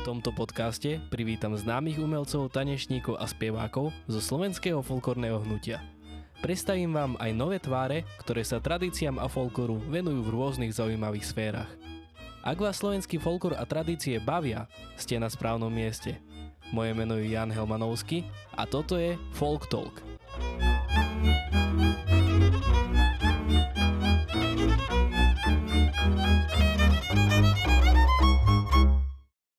tomto podcaste privítam známych umelcov, tanečníkov a spievákov zo slovenského folklórneho hnutia. Predstavím vám aj nové tváre, ktoré sa tradíciám a folkloru venujú v rôznych zaujímavých sférach. Ak vás slovenský folklór a tradície bavia, ste na správnom mieste. Moje meno je Jan Helmanovský a toto je Folk Talk. thank you